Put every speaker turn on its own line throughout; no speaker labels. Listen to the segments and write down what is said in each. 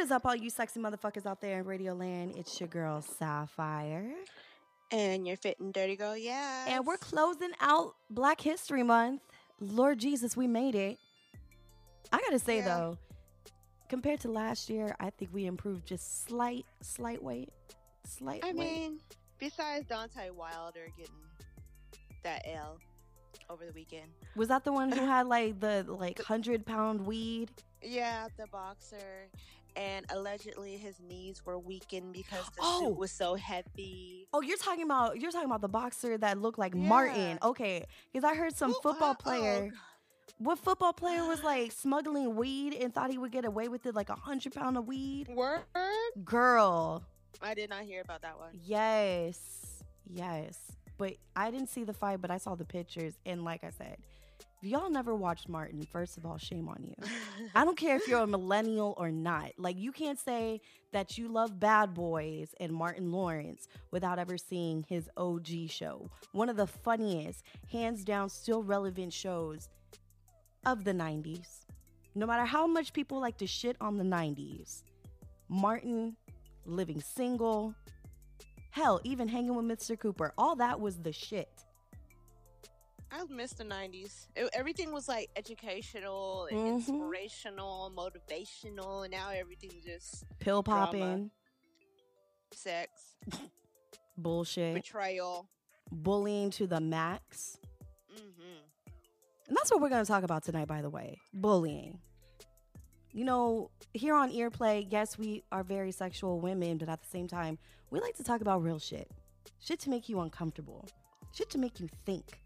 What is up, all you sexy motherfuckers out there in Radio Land? It's your girl Sapphire.
And you're fit and dirty girl, yeah.
And we're closing out Black History Month. Lord Jesus, we made it. I gotta say
Yeah.
though, compared to last year, I think we improved just slight, slight weight. Slight
I
weight.
mean, besides Deontay Wilder getting that L over the weekend.
Was that the one who had like the like hundred pound weed?
Yeah, the boxer. And allegedly his knees were weakened because the
Oh.
suit was so heavy.
Oh, you're talking about you're talking about the boxer that looked like Martin. Okay, because I heard some
Ooh,
football
uh, oh,
player. What football player was like smuggling weed and thought he would get away with it, like a hundred pound of weed?
Word?
Girl,
I did not hear about that one.
yes, yes. But I didn't see the fight, but I saw the pictures, and like I said, if y'all never watched Martin, first of all, shame on you. I don't care if you're a millennial or not. Like, you can't say that you love Bad Boys and Martin Lawrence without ever seeing his OG show. One of the funniest, hands down, still relevant shows of the 90s. No matter how much people like to shit on the 90s, Martin, living single, hell, even hanging with Mr. Cooper, all that was the shit.
I miss the 90s. It- everything was like educational and
Mhm.
inspirational, motivational, and now everything's just
Pill popping,
sex,
bullshit,
betrayal.
bullying to the max.
hmm
And that's what we're going to talk about tonight, by the way bullying. You know, here on Earplay, yes, we are very sexual women, but at the same time, we like to talk about real shit. Shit to make you uncomfortable, shit to make you think.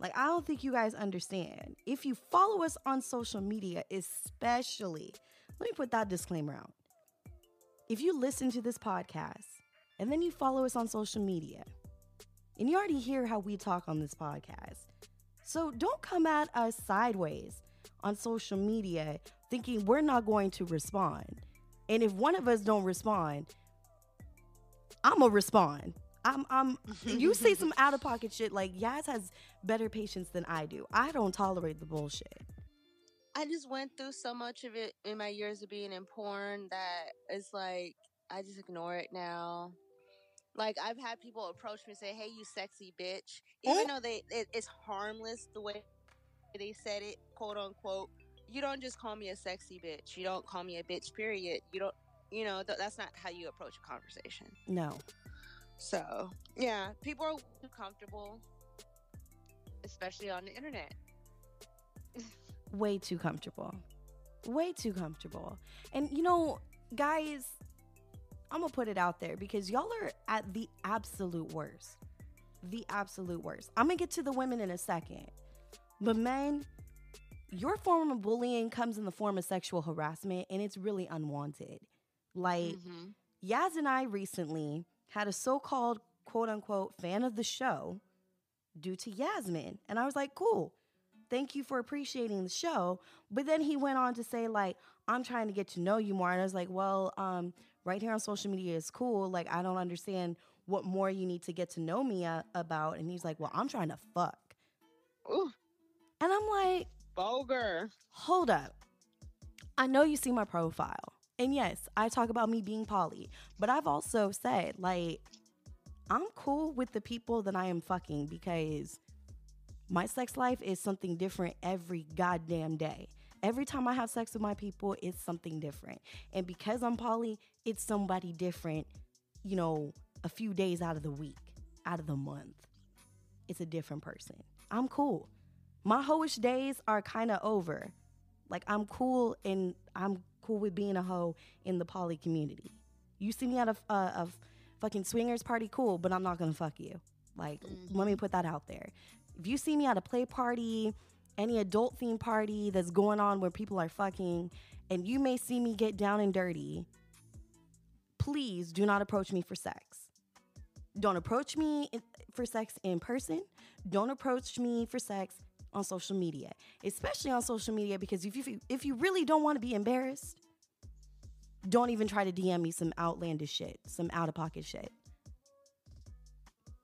Like, I don't think you guys understand. If you follow us on social media, especially, let me put that disclaimer out. If you listen to this podcast and then you follow us on social media, and you already hear how we talk on this podcast, so don't come at us sideways on social media thinking we're not going to respond. And if one of us don't respond, I'm gonna respond. I'm I'm you say some out of pocket shit like Yaz has better patience than I do. I don't tolerate the bullshit.
I just went through so much of it in my years of being in porn that it's like I just ignore it now. Like I've had people approach me and say, "Hey, you sexy bitch," even mm. though they it, it's harmless the way they said it, quote unquote. You don't just call me a sexy bitch. You don't call me a bitch. Period. You don't. You know th- that's not how you approach a conversation.
No.
So yeah, people are too comfortable, especially on the internet.
way too comfortable. Way too comfortable. And you know, guys, I'm gonna put it out there because y'all are at the absolute worst. The absolute worst. I'm gonna get to the women in a second. But men, your form of bullying comes in the form of sexual harassment and it's really unwanted. Like,
Mhm.
Yaz and I recently had a so called quote unquote fan of the show due to Yasmin. And I was like, cool. Thank you for appreciating the show. But then he went on to say, like, I'm trying to get to know you more. And I was like, well, um, right here on social media is cool. Like, I don't understand what more you need to get to know me uh, about. And he's like, well, I'm trying to fuck.
Ooh,
And I'm like,
vulgar.
hold up. I know you see my profile. And yes, I talk about me being poly, but I've also said, like, I'm cool with the people that I am fucking because my sex life is something different every goddamn day. Every time I have sex with my people, it's something different. And because I'm poly, it's somebody different, you know, a few days out of the week, out of the month. It's a different person. I'm cool. My hoish days are kind of over. Like I'm cool and I'm cool with being a hoe in the poly community. You see me at a, a, a fucking swingers party, cool, but I'm not gonna fuck you. Like, mm-hmm. let me put that out there. If you see me at a play party, any adult theme party that's going on where people are fucking, and you may see me get down and dirty, please do not approach me for sex. Don't approach me in- for sex in person. Don't approach me for sex on social media, especially on social media because if you if you really don't want to be embarrassed, don't even try to DM me some outlandish shit, some out of pocket shit.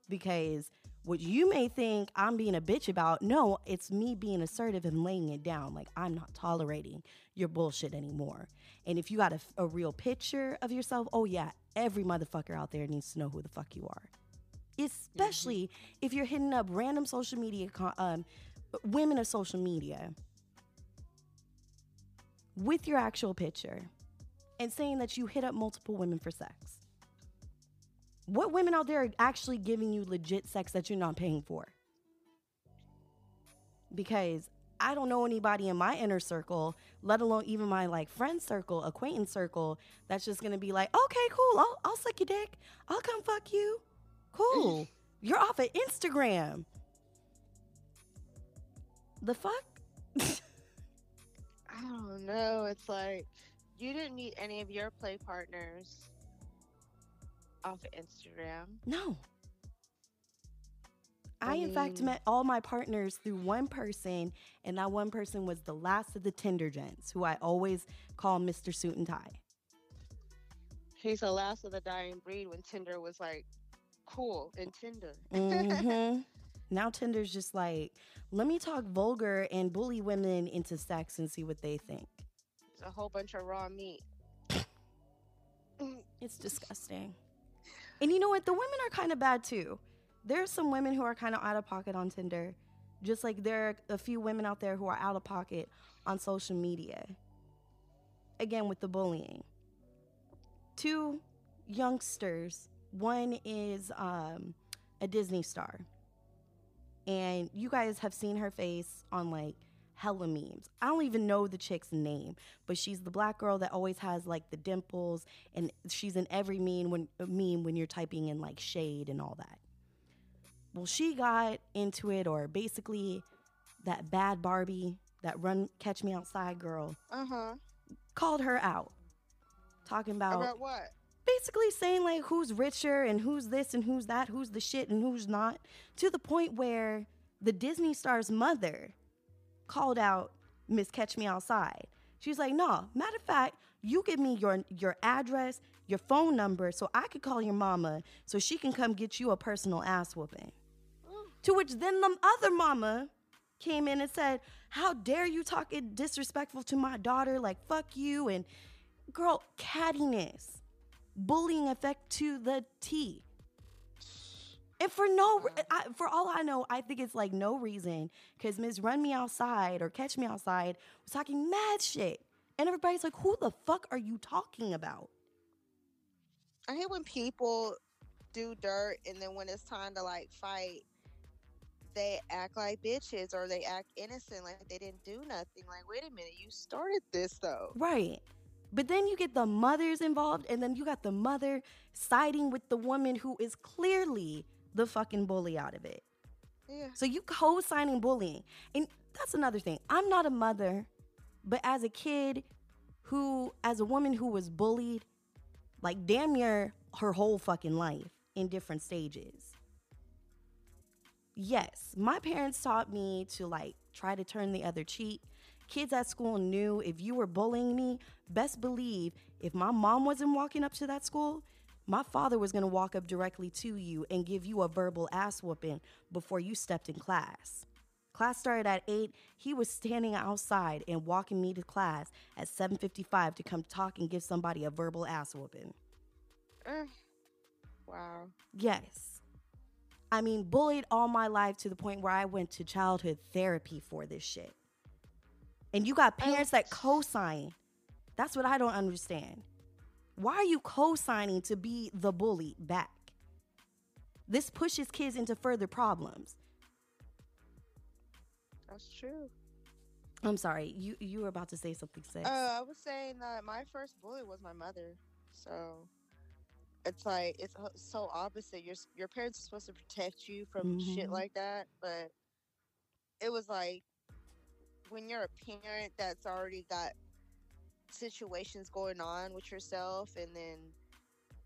Because what you may think I'm being a bitch about, no, it's me being assertive and laying it down. Like, I'm not tolerating your bullshit anymore. And if you got a, a real picture of yourself, oh, yeah, every motherfucker out there needs to know who the fuck you are. Especially mm-hmm. if you're hitting up random social media, um, women of social media with your actual picture and saying that you hit up multiple women for sex. What women out there are actually giving you legit sex that you're not paying for? Because I don't know anybody in my inner circle, let alone even my like friend circle, acquaintance circle, that's just gonna be like, okay, cool, I'll, I'll suck your dick. I'll come fuck you. Cool. You're off of Instagram. The fuck?
I don't know. It's like you didn't meet any of your play partners off of Instagram.
No. I, I in fact met all my partners through one person, and that one person was the last of the Tinder gents, who I always call Mr. Suit and Tie.
He's the last of the dying breed when Tinder was like cool and Tinder. mm-hmm.
Now Tinder's just like, let me talk vulgar and bully women into sex and see what they think.
It's a whole bunch of raw meat.
it's disgusting. And you know what? The women are kind of bad too. There's some women who are kind of out of pocket on Tinder, just like there are a few women out there who are out of pocket on social media. Again, with the bullying. Two youngsters. One is um, a Disney star and you guys have seen her face on like hella memes. I don't even know the chick's name, but she's the black girl that always has like the dimples, and she's in every meme when meme when you're typing in like shade and all that. Well, she got into it, or basically that bad Barbie, that run catch me outside girl,
uh huh,
called her out, talking about
about what
basically saying like who's richer and who's this and who's that, who's the shit and who's not, to the point where the Disney star's mother called out Miss Catch Me Outside. She's like, no, matter of fact, you give me your your address, your phone number, so I could call your mama so she can come get you a personal ass whooping. To which then the other mama came in and said, How dare you talk disrespectful to my daughter? Like, fuck you. And girl, cattiness bullying effect to the T. And for no, I, for all I know, I think it's like no reason because Miss Run Me Outside or Catch Me Outside was talking mad shit. And everybody's like, who the fuck are you talking about?
I hate when people do dirt and then when it's time to like fight, they act like bitches or they act innocent like they didn't do nothing. Like, wait a minute, you started this though.
Right. But then you get the mothers involved, and then you got the mother siding with the woman who is clearly the fucking bully out of it.
Yeah.
So you co-signing bullying. And that's another thing. I'm not a mother, but as a kid who as a woman who was bullied like damn near her whole fucking life in different stages. Yes, my parents taught me to like try to turn the other cheek Kids at school knew if you were bullying me, best believe if my mom wasn't walking up to that school, my father was gonna walk up directly to you and give you a verbal ass whooping before you stepped in class. Class started at 8. He was standing outside and walking me to class at 7:55 to come talk and give somebody a verbal ass whooping.
Uh, wow.
Yes. I mean, bullied all my life to the point where I went to childhood therapy for this shit. And you got parents that co sign. That's what I don't understand. Why are you co signing to be the bully back? This pushes kids into further problems.
That's true.
I'm sorry. You you were about to say something, Sis.
Uh, I was saying that my first bully was my mother. So it's like it's so opposite. Your your parents are supposed to protect you from mm-hmm. shit like that, but it was like when you're a parent that's already got situations going on with yourself and then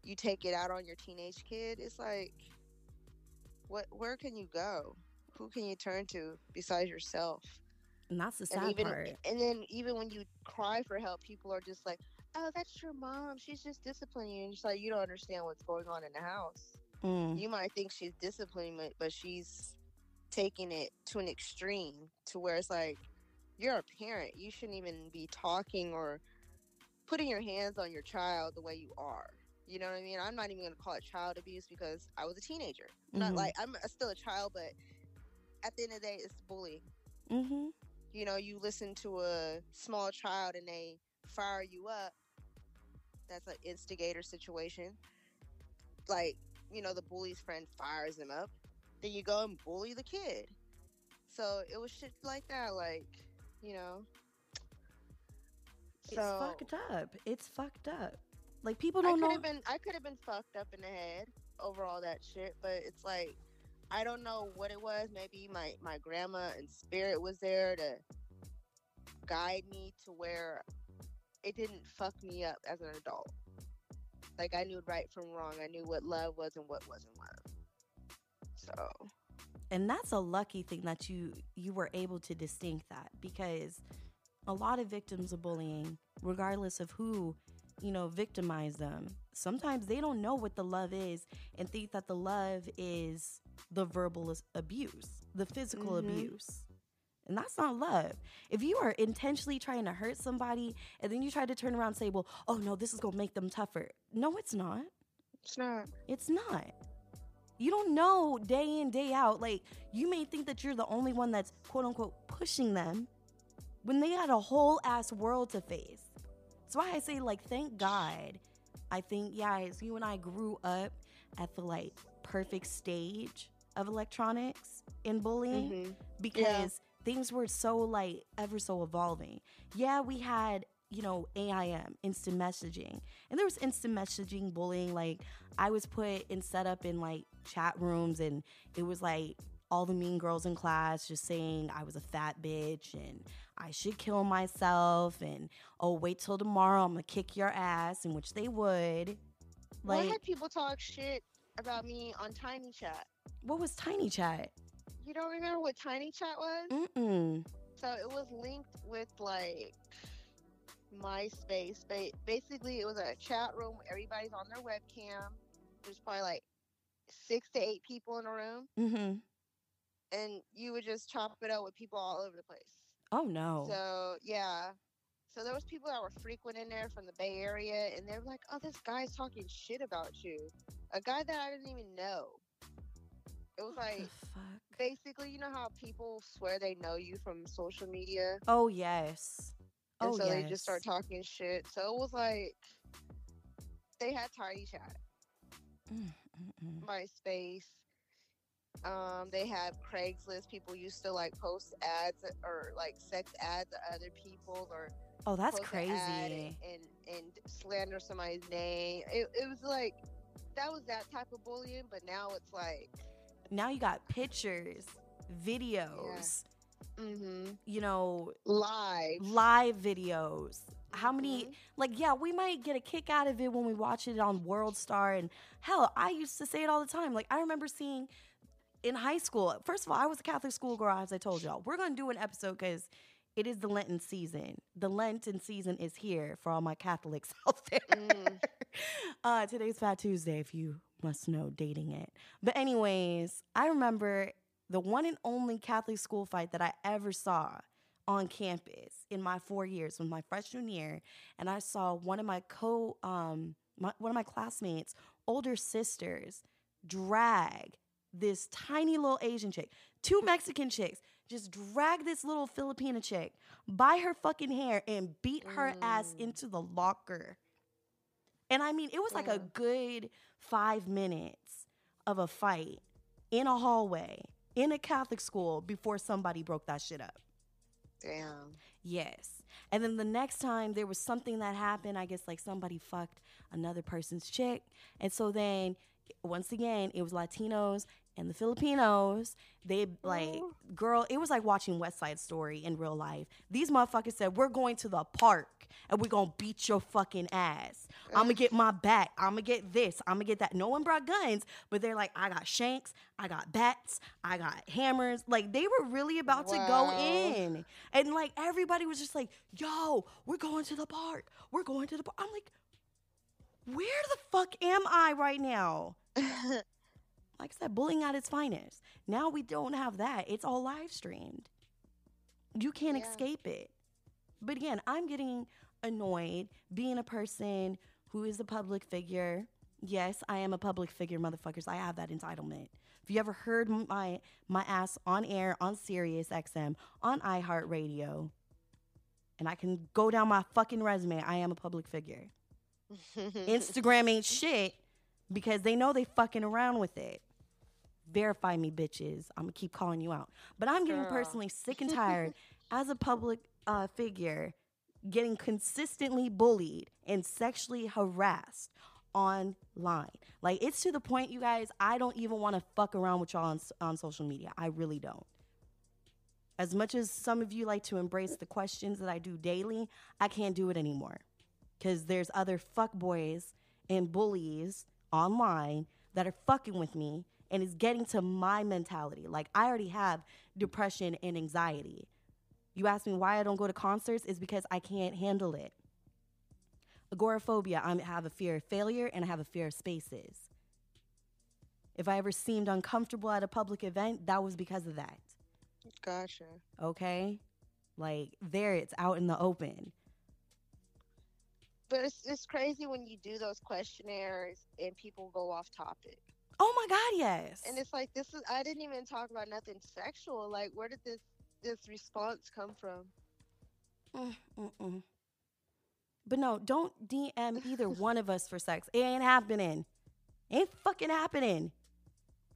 you take it out on your teenage kid, it's like, what? Where can you go? Who can you turn to besides yourself?
And that's the sad
and even
part.
and then even when you cry for help, people are just like, "Oh, that's your mom. She's just disciplining you." And it's like you don't understand what's going on in the house.
Mm.
You might think she's disciplining, but- but she's taking it to an extreme to where it's like you're a parent. You shouldn't even be talking or putting your hands on your child the way you are. You know what I mean? I'm not even going to call it child abuse because I was a teenager. Not
Mhm.
like I'm still a child, but at the end of the day, it's bullying.
Mm-hmm.
You know, you listen to a small child and they fire you up. That's an instigator situation. Like, you know, the bully's friend fires him up. Then you go and bully the kid. So it was shit like that, like, you know.
It's
So
fucked up. It's fucked up. Like people don't
could
know.
been I could have been fucked up in the head over all that shit, but it's like I don't know what it was. Maybe my my grandma and spirit was there to guide me to where it didn't fuck me up as an adult. Like I knew right from wrong. I knew what love was and what wasn't love. So
and that's a lucky thing that you you were able to distinct that because a lot of victims of bullying regardless of who you know victimize them sometimes they don't know what the love is and think that the love is the verbal abuse the physical
Mhm.
abuse and that's not love if you are intentionally trying to hurt somebody and then you try to turn around and say well oh no this is going to make them tougher no it's not
it's not.
it's not. You don't know day in, day out. Like, you may think that you're the only one that's quote unquote pushing them when they had a whole ass world to face. That's why I say, like, thank God. I think, yeah, as you and I grew up at the like perfect stage of electronics and bullying
Mhm.
because things were so like ever so evolving. Yeah, we had, you know, AIM, instant messaging. And there was instant messaging bullying. Like I was put and set up in like chat rooms and it was like all the mean girls in class just saying I was a fat bitch and I should kill myself and oh wait till tomorrow I'm gonna kick your ass, in which they would.
Well, I
Like
had people talk shit about me on Tiny Chat.
what was Tiny Chat?
You don't remember what Tiny Chat was?
Mm-mm.
So it was linked with like MySpace. Ba- basically, it was a chat room. Everybody's on their webcam. There's probably like six to eight people in a room,
Mm-hmm.
and you would just chop it up with people all over the place.
Oh no.
So yeah. So there was people that were frequent in there from the Bay Area, and they're like, "Oh, this guy's talking shit about you," a guy that I didn't even know. It was like
fuck?
basically, you know how people swear they know you from social media,
Oh yes.
And
oh
so
yes.
they just start talking shit. So it was like they had Tiny Chat,
Mm, mm, mm.
MySpace. Um, they have Craigslist. People used to like post ads or like sex ads to other people or
Oh, that's
post an
crazy.
and, and and slander somebody's name. It, it was like that was that type of bullying, but now it's like,
Now you got pictures, videos,
mm-hmm,
you know,
live.
live videos. How many?
Mhm.
Like, yeah, we might get a kick out of it when we watch it on World Star. And hell, I used to say it all the time. Like, I remember seeing in high school. First of all, I was a Catholic schoolgirl, as I told y'all. We're gonna do an episode because it is the Lenten season. The Lenten season is here for all my Catholics out there.
Mm.
uh, today's Fat Tuesday, if you must know, dating it. But, anyways, I remember the one and only Catholic school fight that I ever saw on campus in my four years was my freshman year, and I saw one of my co, um, my, one of my classmates' older sisters drag this tiny little Asian chick, two Mexican chicks, just drag this little Filipina chick by her fucking hair and beat her ass
Mm.
into the locker. And I mean, it was like a good five minutes of a fight in a hallway in a Catholic school before somebody broke that shit up.
Damn.
Yes. And then the next time there was something that happened, I guess like somebody fucked another person's chick. And so then once again, it was Latinos and the Filipinos. They like,
Oh.
girl, it was like watching West Side Story in real life. These motherfuckers said, We're going to the park and we're gonna beat your fucking ass. I'm gonna get my bat. I'm gonna get this. I'm gonna get that. No one brought guns, but they're like, I got shanks, I got bats, I got hammers. Like, they were really about to go in. And like, everybody was just like, Yo, we're going to the park. We're going to the park. I'm like, where the fuck am I right now? Like I said, bullying at its finest. Now we don't have that. It's all live streamed. You can't
Yeah.
escape it. But again, I'm getting annoyed being a person who is a public figure. Yes, I am a public figure, motherfuckers. I have that entitlement. If you ever heard my my ass on air on Sirius XM on iHeartRadio, and I can go down my fucking resume, I am a public figure. Instagram ain't shit because they know they fucking around with it. Verify me, bitches. I'm gonna keep calling you out. But I'm getting personally sick and tired as a public uh, figure getting consistently bullied and sexually harassed online. Like it's to the point, you guys, I don't even want to fuck around with y'all on, on social media. I really don't. As much as some of you like to embrace the questions that I do daily, I can't do it anymore because there's other fuckboys and bullies online that are fucking with me and it's getting to my mentality. Like I already have depression and anxiety. You ask me why I don't go to concerts is because I can't handle it. Agoraphobia, I have a fear of failure and I have a fear of spaces. If I ever seemed uncomfortable at a public event, that was because of that.
gotcha.
Okay? Like there it's out in the open.
But it's it's crazy when you do those questionnaires and people go off topic.
Oh my god, yes.
And it's like this is I didn't even talk about nothing sexual. Like where did this this response come from?
Mm, mm-mm. But no, don't DM either one of us for sex. It ain't happening. Ain't fucking happening.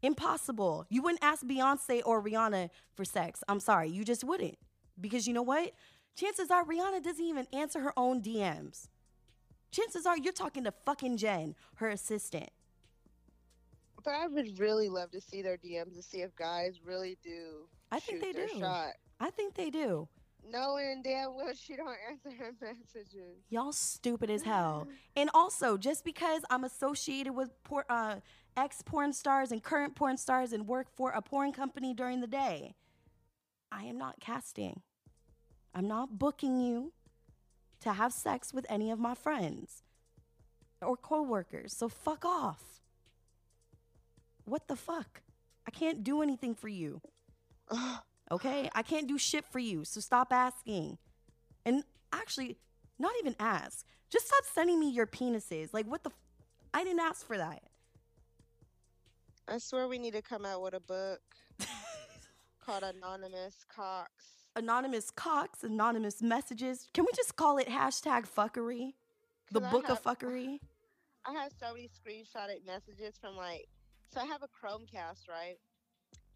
Impossible. You wouldn't ask Beyonce or Rihanna for sex. I'm sorry, you just wouldn't. Because you know what? Chances are Rihanna doesn't even answer her own DMs. Chances are you're talking to fucking Jen, her assistant.
But I would really love to see their DMs to see if guys really do
I think they do.
shot.
I think they do.
Knowing damn well she don't answer her messages.
Y'all stupid as hell. And also, just because I'm associated with por- uh, ex porn stars and current porn stars and work for a porn company during the day, I am not casting. I'm not booking you to have sex with any of my friends or coworkers. So fuck off. What the fuck? I can't do anything for you. Okay? I can't do shit for you. So stop asking. And actually, not even ask. Just stop sending me your penises. Like, what the? F- I didn't ask for that.
I swear we need to come out with a book called Anonymous Cox.
anonymous Cox, anonymous messages. Can we just call it hashtag fuckery? The book of fuckery?
I have so many screenshotted messages from like, so I have a Chromecast, right?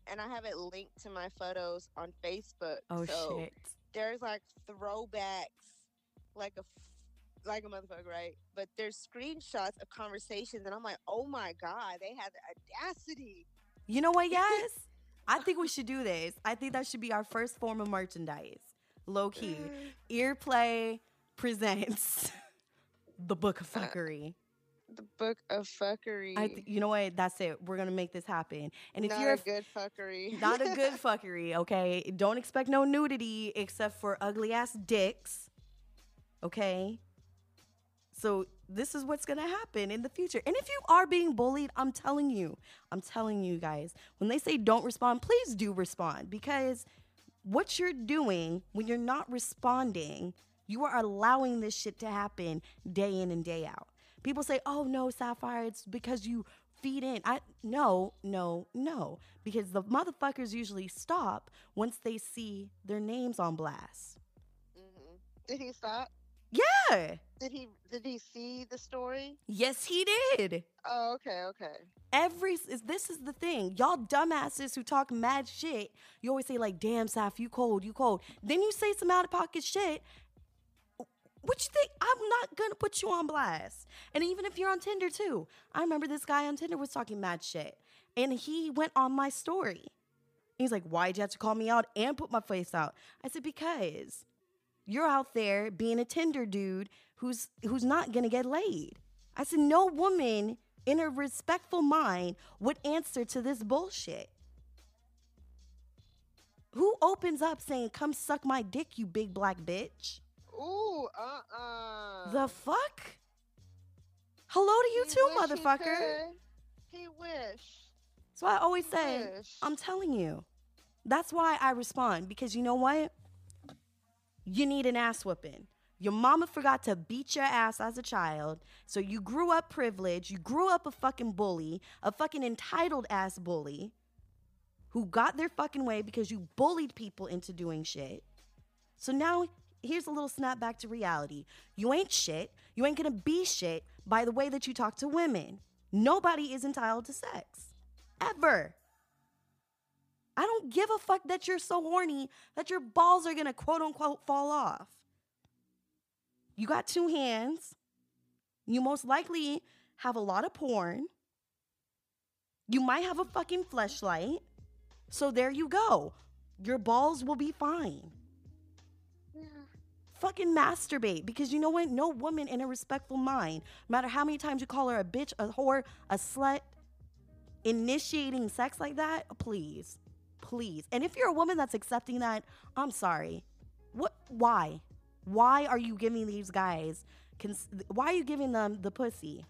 And I have it linked to my photos on Facebook.
Oh,
so
shit.
There's like throwbacks, like a, like a motherfucker, right? But there's screenshots of conversations, and I'm like, oh my god, they had the audacity.
You know what, yes? I think we should do this. I think that should be our first form of merchandise. Low key. Mm. Earplay presents the book of uh, fuckery.
The book of fuckery.
I th- you know what? That's it. We're gonna make this happen. And if
Not
you're
a good fuckery.
not a good fuckery, okay? Don't expect no nudity except for ugly ass dicks. Okay? So this is what's gonna happen in the future. And if you are being bullied, I'm telling you, I'm telling you guys, when they say don't respond, please do respond because what you're doing when you're not responding, you are allowing this shit to happen day in and day out. People say, "Oh no, Sapphire, it's because you feed in." I no, no, no, because the motherfuckers usually stop once they see their names on blast.
hmm Did he stop?
Yeah.
Did he? Did he see the story?
Yes, he did.
Oh, okay, okay.
Every is this is the thing, y'all dumbasses who talk mad shit. You always say like, "Damn, Saf, you cold, you cold." Then you say some out of pocket shit. What you think? I'm not gonna put you on blast. And even if you're on Tinder too, I remember this guy on Tinder was talking mad shit, and he went on my story. He's like, "Why'd you have to call me out and put my face out?" I said, "Because you're out there being a Tinder dude who's who's not gonna get laid." I said, "No woman in a respectful mind would answer to this bullshit." Who opens up saying, "Come suck my dick, you big black bitch"?
Ooh, uh uh
The fuck? Hello to you
He
too,
he
motherfucker.
could. He wish.
So I always say,
Wish.
I'm telling you. That's why I respond because you know what? You need an ass whooping. Your mama forgot to beat your ass as a child, so you grew up privileged. You grew up a fucking bully, a fucking entitled ass bully who got their fucking way because you bullied people into doing shit. So now here's a little snap back to reality. You ain't shit. You ain't gonna be shit by the way that you talk to women. Nobody is entitled to sex. Ever. I don't give a fuck that you're so horny that your balls are gonna quote unquote fall off. You got two hands. You most likely have a lot of porn. You might have a fucking fleshlight. So there you go. Your balls will be fine. Fucking masturbate because you know what? No woman in a respectful mind, no matter how many times you call her a bitch, a whore, a slut, initiating sex like that, please, please. And if you're a woman that's accepting that, I'm sorry. What? Why? Why are you giving these guys? Cons- why are you giving them the pussy?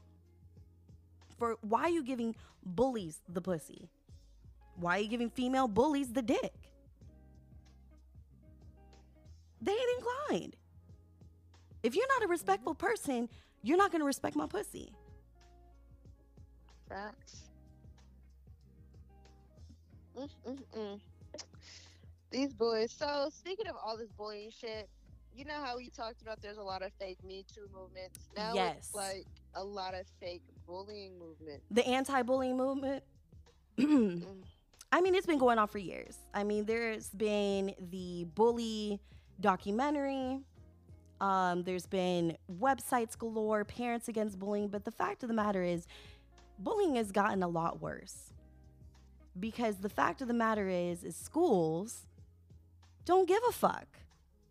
For why are you giving bullies the pussy? Why are you giving female bullies the dick? They ain't inclined. If you're not a respectful person, you're not gonna respect my pussy.
Facts. Mm-mm-mm. These boys. So speaking of all this bullying shit, you know how we talked about there's a lot of fake Me Too movements. Now
Yes.
it's like a lot of fake bullying movement.
The anti-bullying movement.
Mm.
I mean, it's been going on for years. I mean, there's been the bully documentary. Um, there's been websites galore, parents against bullying. But the fact of the matter is, bullying has gotten a lot worse. Because the fact of the matter is, is schools don't give a fuck.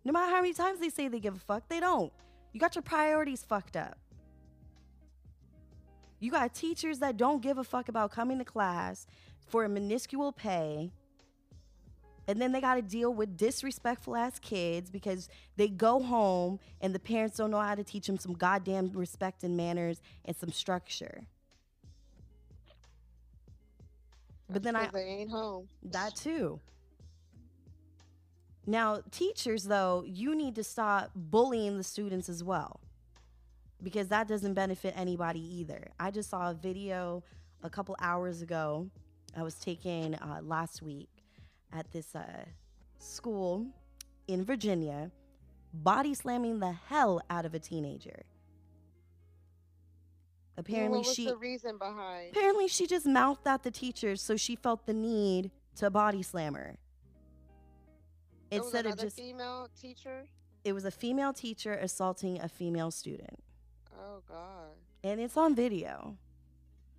No matter how many times they say they give a fuck, they don't. You got your priorities fucked up. You got teachers that don't give a fuck about coming to class for a minuscule pay. And then they got to deal with disrespectful ass kids because they go home and the parents don't know how to teach them some goddamn respect and manners and some structure. But then I
they ain't home.
that too. Now, teachers, though, you need to stop bullying the students as well because that doesn't benefit anybody either. I just saw a video a couple hours ago. I was taken uh, last week at this uh, school in Virginia, body slamming the hell out of a teenager. Apparently,
what was
she
the reason behind?
Apparently, she just mouthed at the teacher, so she felt the need to body slam her. Instead of just,
female teacher.
it was a female teacher assaulting a female student.
Oh God.
And it's on video.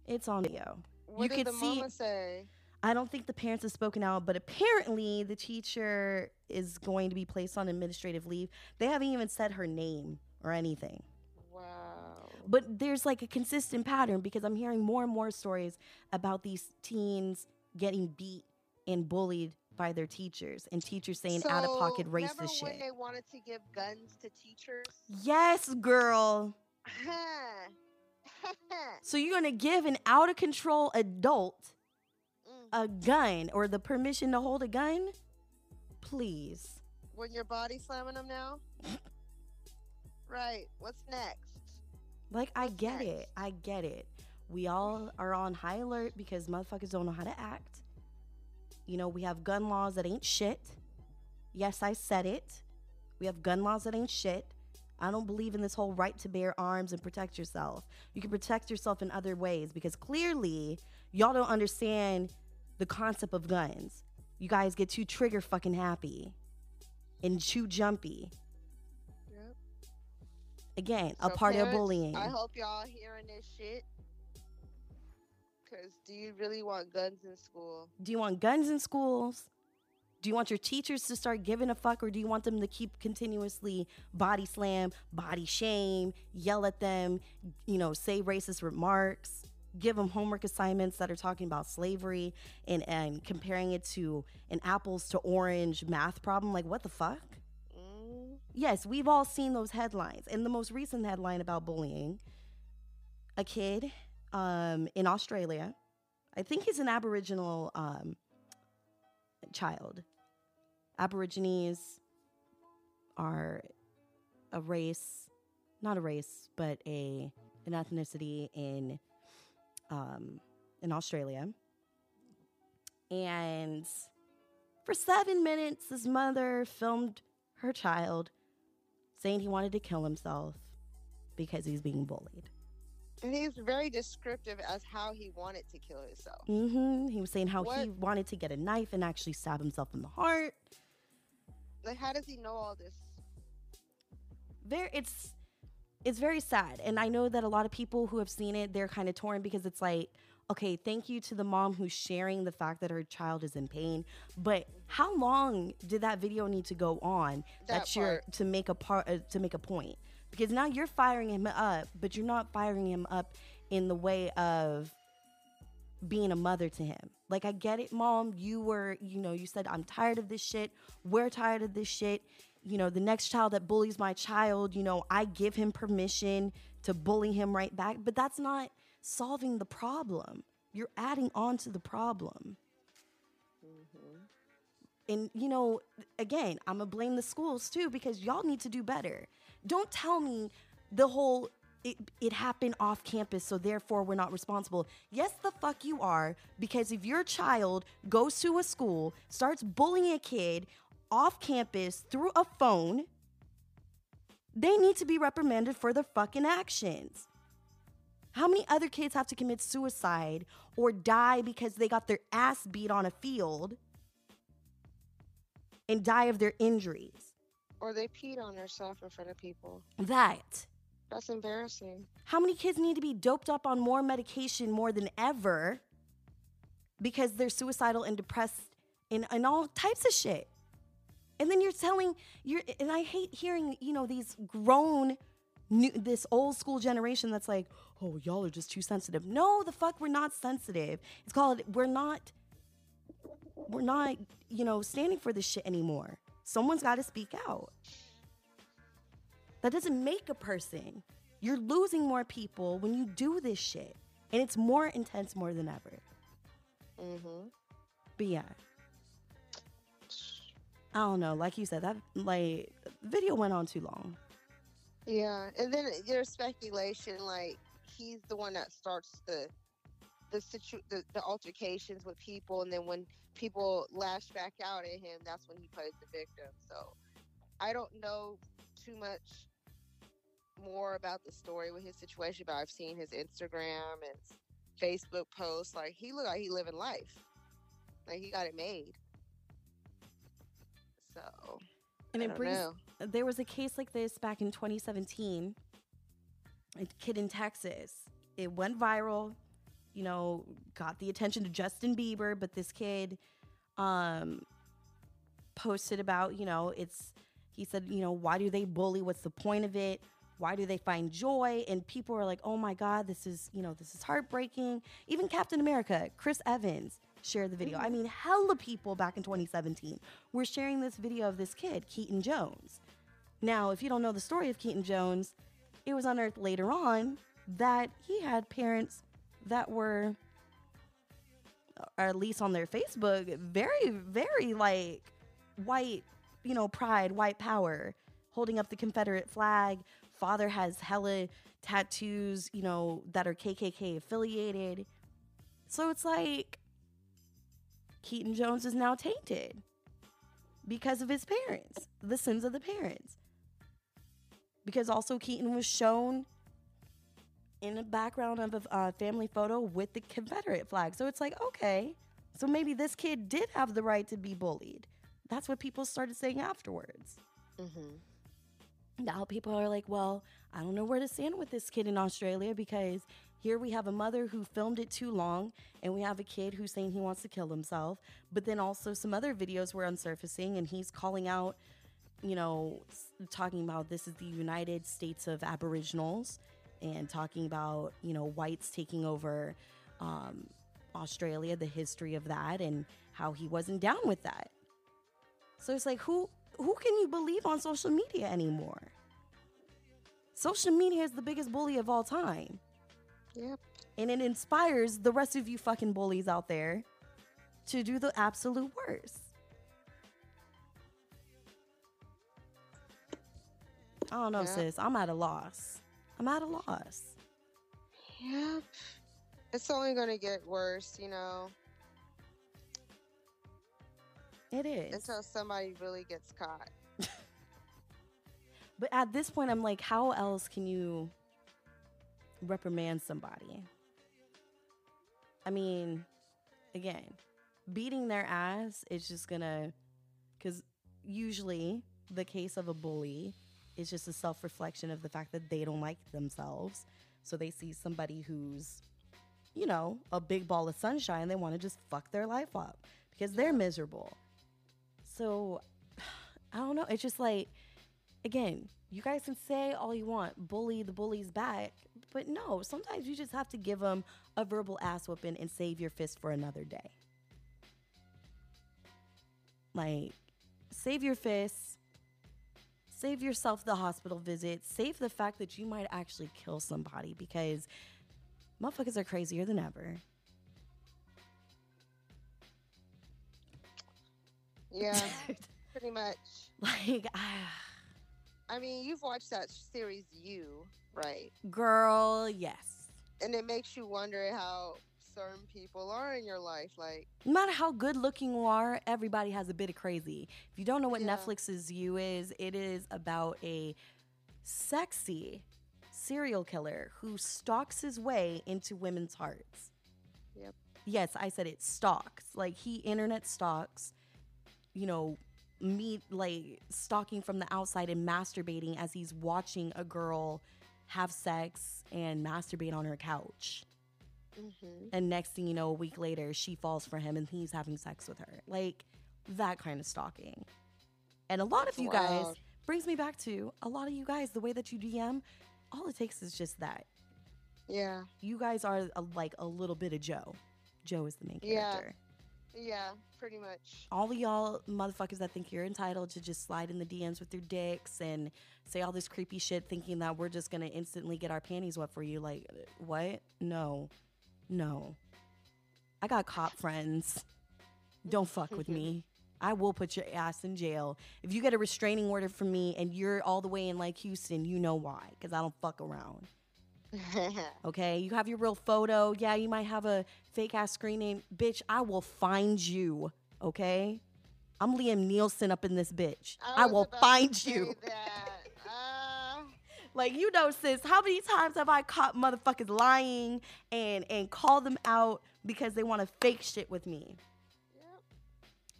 It's on video.
What
You
did
could
the
see-
mama say?
I don't think the parents have spoken out, but apparently the teacher is going to be placed on administrative leave. They haven't even said her name or anything.
Wow.
But there's like a consistent pattern because I'm hearing more and more stories about these teens getting beat and bullied by their teachers and teachers saying out of pocket
So,
racist shit.
when they wanted to give guns to teachers?
Yes, girl. So you're going to give an out of control adult. A gun or the permission to hold a gun? Please.
when you're body slamming them now? right. What's next?
Like, I
What's
get it. I get it. We all are on high alert because motherfuckers don't know how to act. You know, we have gun laws that ain't shit. Yes, I said it. We have gun laws that ain't shit. I don't believe in this whole right to bear arms and protect yourself. You can protect yourself in other ways because clearly y'all don't understand the concept of guns. You guys get too trigger fucking happy and too jumpy.
Yep.
Again, a
So
part of bullying.
I hope y'all hearing this shit. Cause do you really want guns in school?
Do you want guns in schools? Do you want your teachers to start giving a fuck, or do you want them to keep continuously body slam, body shame, yell at them, you know, say racist remarks, give them homework assignments that are talking about slavery and, and comparing it to an apples to orange math problem? Like, what the fuck?
Mm,
Yes, we've all seen those headlines. And the most recent headline about bullying a kid um, in Australia, I think he's an Aboriginal um, child. Aborigines are a race, not a race, but a an ethnicity in um, in Australia. And for seven minutes, his mother filmed her child saying he wanted to kill himself because he's being bullied.
and he's very descriptive as how he wanted to kill himself.
Mm-hmm. He was saying how he wanted to get a knife and actually stab himself in the heart.
Like, how does he know all this?
There, it's it's very sad, and I know that a lot of people who have seen it, they're kind of torn because it's like, okay, thank you to the mom who's sharing the fact that her child is in pain, but how long did that video need to go on
That
that, you're to make a part uh, to make a point? Because now you're firing him up, but you're not firing him up in the way of being a mother to him. Like I get it, mom. You were, you know, you said I'm tired of this shit. We're tired of this shit. You know, the next child that bullies my child, you know, I give him permission to bully him right back, but that's not solving the problem. You're adding on to the problem. Mm-hmm. And you know, again, I'm gonna blame the schools too because y'all need to do better. Don't tell me the whole it, it happened off campus, so therefore we're not responsible. Yes, the fuck you are, because if your child goes to a school, starts bullying a kid off campus through a phone, they need to be reprimanded for their fucking actions. How many other kids have to commit suicide or die because they got their ass beat on a field and die of their injuries?
Or they peed on themselves in front of people.
That.
That's embarrassing.
How many kids need to be doped up on more medication more than ever because they're suicidal and depressed and, and all types of shit? And then you're telling you're and I hate hearing, you know, these grown new this old school generation that's like, "Oh, y'all are just too sensitive." No, the fuck we're not sensitive. It's called we're not we're not, you know, standing for this shit anymore. Someone's got to speak out. That doesn't make a person. You're losing more people when you do this shit. And it's more intense more than ever.
Mm-hmm.
But yeah. I don't know. Like you said, that like video went on too long.
Yeah, and then there's speculation like he's the one that starts the the situ the, the altercations with people, and then when people lash back out at him, that's when he plays the victim. So I don't know too much more about the story with his situation, but I've seen his Instagram and Facebook posts. Like he looked like he living life, like he got it made. So
And it brings
know.
there was a case like this back in 2017. A kid in Texas. It went viral, you know, got the attention of Justin Bieber, but this kid um posted about, you know, it's he said, you know, why do they bully? What's the point of it? Why do they find joy? And people are like, "Oh my god, this is, you know, this is heartbreaking." Even Captain America, Chris Evans shared the video. I mean, hella people back in 2017 were sharing this video of this kid, Keaton Jones. Now, if you don't know the story of Keaton Jones, it was unearthed later on that he had parents that were, or at least on their Facebook, very, very like white, you know, pride, white power, holding up the Confederate flag. Father has hella tattoos, you know, that are KKK affiliated. So it's like Keaton Jones is now tainted because of his parents, the sins of the parents. Because also Keaton was shown in the background of a uh, family photo with the Confederate flag. So it's like, okay, so maybe this kid did have the right to be bullied. That's what people started saying afterwards.
Mm-hmm.
now people are like, well, I don't know where to stand with this kid in Australia because here we have a mother who filmed it too long, and we have a kid who's saying he wants to kill himself. But then also some other videos were unsurfacing, and he's calling out, you know, talking about this is the United States of Aboriginals, and talking about you know whites taking over um, Australia, the history of that, and how he wasn't down with that. So it's like who who can you believe on social media anymore? Social media is the biggest bully of all time.
Yep.
And it inspires the rest of you fucking bullies out there to do the absolute worst. I don't know,
Yeah.
sis. I'm at a loss. I'm at a loss.
Yep. It's only gonna get worse, you know,
It is.
until somebody really gets caught.
But at this point, I'm like, how else can you reprimand somebody? I mean, again, beating their ass is just gonna, because usually the case of a bully is just a self reflection of the fact that they don't like themselves. So they see somebody who's, you know, a big ball of sunshine, they want to just fuck their life up because they're miserable. So I don't know. It's just like, again, you guys can say all you want, bully the bullies back, but no, sometimes you just have to give them a verbal ass whooping and save your fist for another day. Like, save your fists, save yourself the hospital visit, save the fact that you might actually kill somebody because motherfuckers are crazier than ever.
Yeah, pretty much.
like, ah,
I mean, you've watched that series, You, right?
girl, yes.
And it makes you wonder how certain people are in your life. Like,
no matter how good looking you are, everybody has a bit of crazy. If you don't know what
Yeah.
Netflix's You is, it is about a sexy serial killer who stalks his way into women's hearts.
Yep.
Yes, I said it stalks. Like he internet stalks, you know, me like stalking from the outside and masturbating as he's watching a girl have sex and masturbate on her couch.
hmm
And next thing you know, a week later, she falls for him and he's having sex with her. Like that kind of stalking. And a lot of you guys brings me back to a lot of you guys, the way that you DM, all it takes is just that.
yeah,
You guys are a, like a little bit of Joe. Joe is the main
Yeah.
character.
Yeah, pretty much.
All of y'all motherfuckers that think you're entitled to just slide in the DMs with your dicks and say all this creepy shit thinking that we're just gonna instantly get our panties wet for you. Like, what? No. No. I got cop friends. Don't fuck with me. I will put your ass in jail. If you get a restraining order from me and you're all the way in like Houston, you know why. Because I don't fuck around. Okay, you have your real photo. Yeah, you might have a fake ass screen name. Bitch, I will find you. Okay? I'm Liam Neeson up in this bitch. I,
was
will find you.
Uh,
Like you know, sis, how many times have I caught motherfuckers lying and and call them out because they want to fake shit with me?
yep.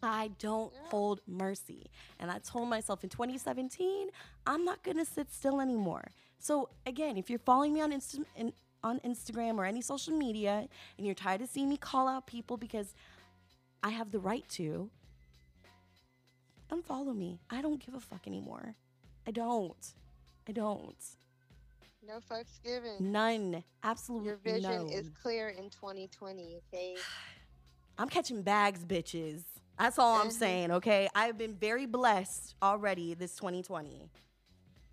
I don't
Yeah.
hold mercy. And I told myself in 2017, I'm not gonna sit still anymore. So again, if you're following me on Insta- in, on Instagram or any social media, and you're tired of seeing me call out people because I have the right to, unfollow me. I don't give a fuck anymore. I don't. I don't.
No fucks given.
None. Absolutely
Your vision
no.
is clear in 2020. Okay.
I'm catching bags, bitches. That's all I'm
Mhm.
saying, okay? I've been very blessed already this 2020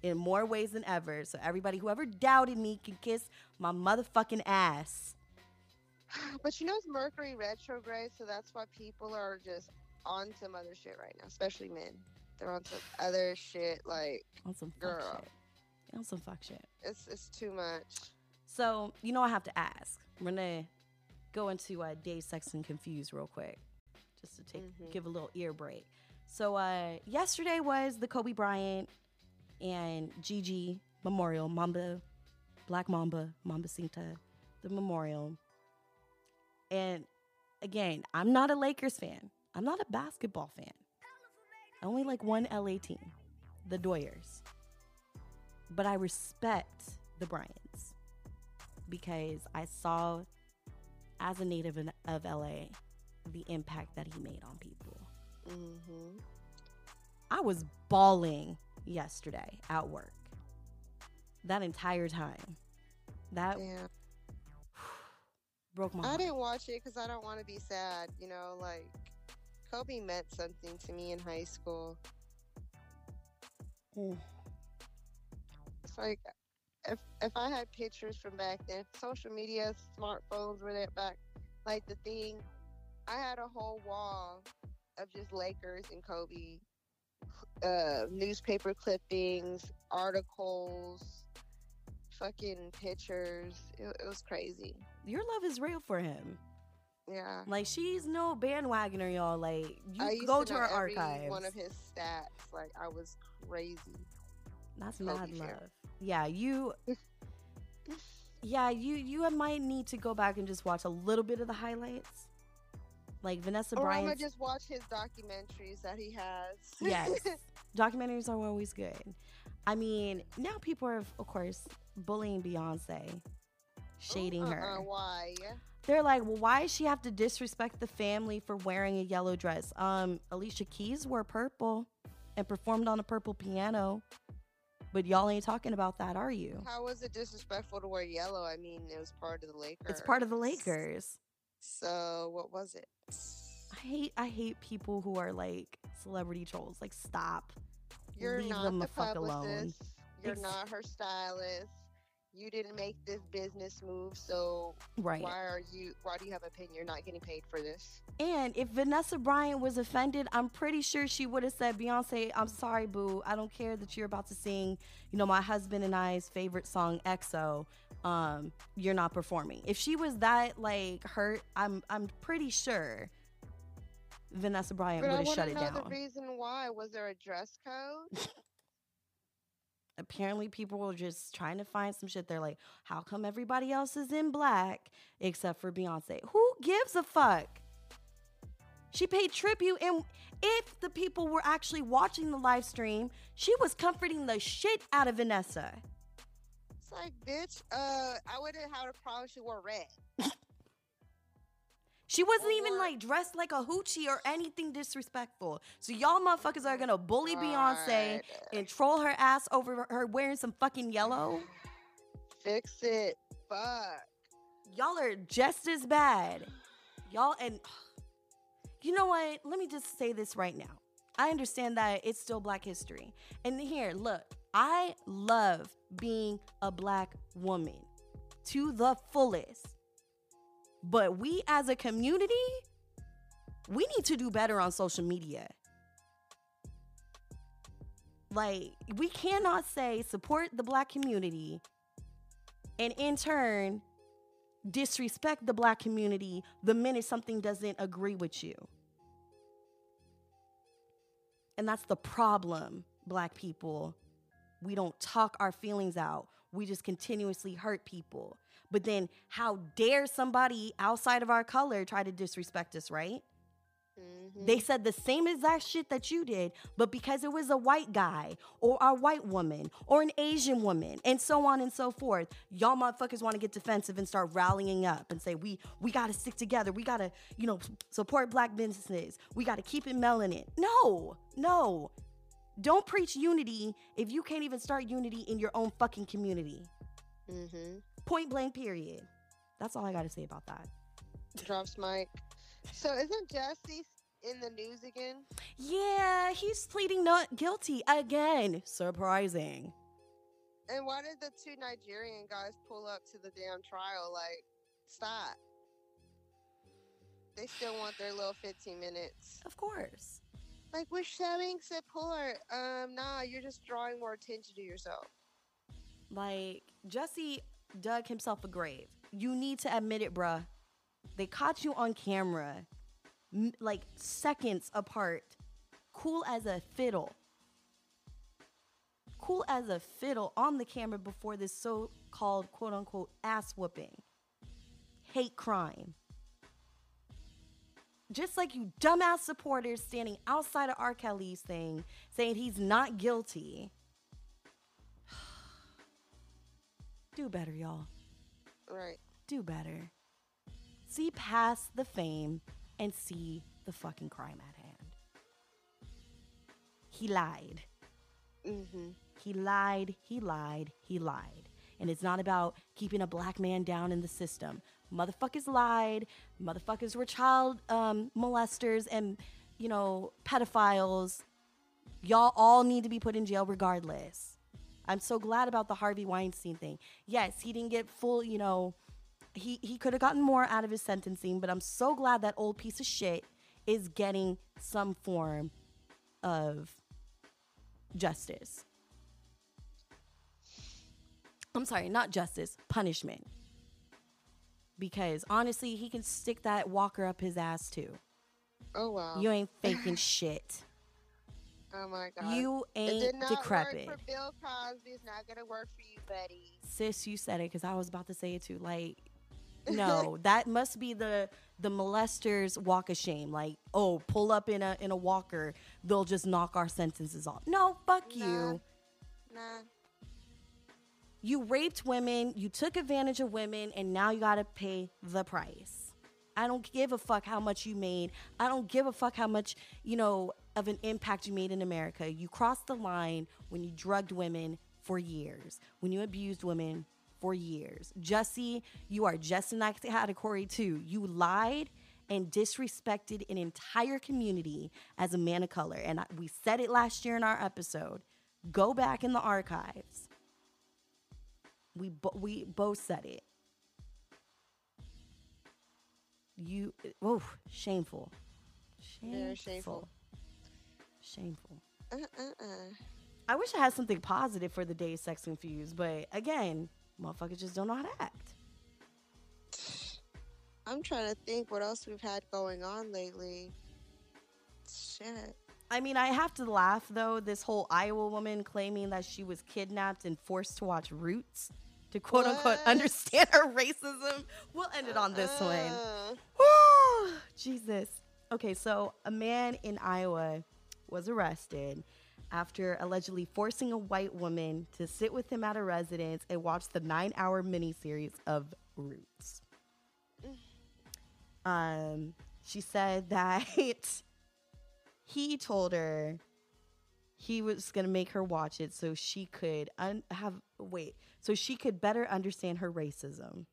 in more ways than ever. So, everybody, whoever doubted me can kiss my motherfucking ass.
But you know it's Mercury retrograde, so that's why people are just on some other shit right now, especially men. They're on some other shit. Like
On some fuck
Girl.
shit. On some fuck shit.
it's it's too much.
So, you know, I have to ask. We're to go into uh, Day Sex and Confused real quick, just to take
Mhm.
give a little ear break. So, uh, yesterday was the Kobe Bryant and Gigi Memorial, Mamba, Black Mamba, Mambacita, the memorial. And again, I'm not a Lakers fan. I'm not a basketball fan. I only like one LA team, the Doyers. but I respect the Bryants because I saw, as a native of LA, the impact that he made on people.
Mm-hmm.
I was bawling yesterday at work. That entire time. That
Yeah.
broke my
I didn't watch it because I don't want to be sad. You know, like Kobe meant something to me in high school.
Mm.
It's like if if I had pictures from back then, social media, smartphones were that back like the thing. I had a whole wall of just Lakers and Kobe, uh, newspaper clippings, articles, fucking pictures. It, it was crazy.
Your love is real for him.
Yeah.
Like she's no bandwagoner, y'all. Like you go
to
her
every
archives.
One of his stats, like I was crazy.
That's
Kobe
mad love. Yeah, you. yeah, you you might need to go back and just watch a little bit of the highlights. Like Vanessa
Or I'm
Bryant.
gonna just watch his documentaries that he has.
yes, documentaries are always good. I mean, now people are of course bullying Beyonce, shading
Uh-uh,
her.
Why?
They're like, well, why does she have to disrespect the family for wearing a yellow dress? Um, Alicia Keys wore purple and performed on a purple piano. But y'all ain't talking about that, are you?
How was it disrespectful to wear yellow? I mean, it was part of the Lakers.
It's part of the Lakers.
So what was it?
I hate I hate people who are like celebrity trolls. Like stop.
You're
Leave
not
them
the
the fuck alone.
You're
Ex-
not her stylist. You didn't make this business move, so
Right.
why are you? Why do you have a opinion? You're not getting paid for this.
And if Vanessa Bryant was offended, I'm pretty sure she would have said, Beyonce, I'm sorry, boo. I don't care that you're about to sing, you know, my husband and I's favorite song, XO. Um, you're not performing. If she was that like hurt, I'm I'm pretty sure Vanessa Bryant would have shut it
know
down.
the reason why. Was there a dress code?
Apparently, people were just trying to find some shit. They're like, how come everybody else is in black except for Beyonce? Who gives a fuck? She paid tribute, and if the people were actually watching the live stream, she was comforting the shit out of Vanessa.
It's like, bitch. Uh, I wouldn't have a problem. if She wore red.
She wasn't even like dressed like a hoochie or anything disrespectful. So y'all motherfuckers are gonna bully Beyonce and troll her ass over her wearing some fucking yellow.
Fix it. Fuck.
y'all are just as bad. Y'all and you know what? Let me just say this right now. I understand that it's still Black History. And here, look, I love being a Black woman to the fullest. But we as a community, we need to do better on social media. Like, we cannot say support the Black community and in turn disrespect the black community the minute something doesn't agree with you. And that's the problem, black people. We don't talk our feelings out. We just continuously hurt people. But then how dare somebody outside of our color try to disrespect us, right?
Mhm.
They said the same exact shit that you did, but because it was a white guy or a white woman or an Asian woman and so on and so forth, y'all motherfuckers want to get defensive and start rallying up and say we we got to stick together. We got to, you know, support black businesses. We got to keep it melanin. No. No. Don't preach unity if you can't even start unity in your own fucking community.
Mhm.
Point blank period. That's all I got to say about that.
Drops mic. So isn't Jussie in the news again?
Yeah, he's pleading not guilty again. Surprising.
And why did the two Nigerian guys pull up to the damn trial? Like, stop. They still want their little 15 minutes.
Of course.
Like, we're showing support. Um, nah, you're just drawing more attention to yourself.
Like, Jussie dug himself a grave. You need to admit it, bruh. They caught you on camera, like seconds apart, cool as a fiddle. Cool as a fiddle on the camera before this so called quote unquote ass whooping. Hate crime. Just like you dumbass supporters standing outside of R. Kelly's thing saying he's not guilty. Do better, y'all.
Right.
Do better. See past the fame and see the fucking crime at hand. He lied.
Mm-hmm.
He lied, he lied, he lied. And it's not about keeping a black man down in the system. Motherfuckers lied. Motherfuckers were child um, molesters and, you know, pedophiles. Y'all all need to be put in jail regardless. I'm so glad about the Harvey Weinstein thing. Yes, he didn't get full, you know, he, he could have gotten more out of his sentencing, but I'm so glad that old piece of shit is getting some form of justice. I'm sorry, not justice, punishment. Because honestly, he can stick that walker up his ass too.
Oh wow.
You ain't faking shit.
Oh my god.
You
it did
ain't
not
decrepit.
work for Bill Cosby. It's not gonna work for you, Betty.
Sis, you said it because I was about to say it too. Like, no, that must be the the molesters walk of shame. Like, oh, pull up in a in a walker, they'll just knock our sentences off. No, fuck
Nah.
you.
Nah.
You raped women, you took advantage of women, and now you gotta pay the price. I don't give a fuck how much you made. I don't give a fuck how much, you know, of an impact you made in America. You crossed the line when you drugged women for years, when you abused women for years. Jussie, you are just in that category too. You lied and disrespected an entire community as a man of color. And we said it last year in our episode. Go back in the archives. We bo- we both said it. You oh shameful. Shameful.
Very shameful.
Shameful.
Uh uh uh.
I wish I had something positive for the day sex confused, but again, motherfuckers just don't know how to act.
I'm trying to think what else we've had going on lately. Shit.
I mean, I have to laugh though. This whole Iowa woman claiming that she was kidnapped and forced to watch Roots to quote unquote understand her racism. We'll end it on this one.
Uh,
Woo! Jesus. Okay, so a man in Iowa was arrested after allegedly forcing a white woman to sit with him at a residence and watch the nine hour miniseries of Roots. Um, she said that he told her he was going to make her watch it so she could un- have wait so she could better understand her racism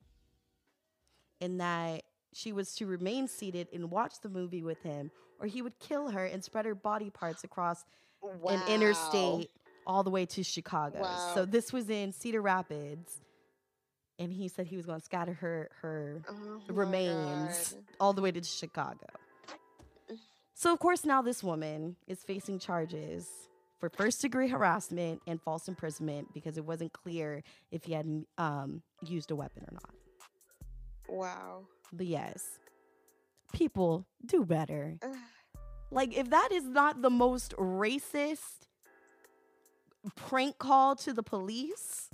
and that she was to remain seated and watch the movie with him or he would kill her and spread her body parts across an interstate all the way to chicago
Wow.
so this was in cedar rapids and he said he was going to scatter her her
Oh
remains all the way to Chicago. So, of course, now this woman is facing charges for first degree harassment and false imprisonment because it wasn't clear if he had um, used a weapon or not.
Wow.
But yes, people do better. Like, if that is not the most racist prank call to the police,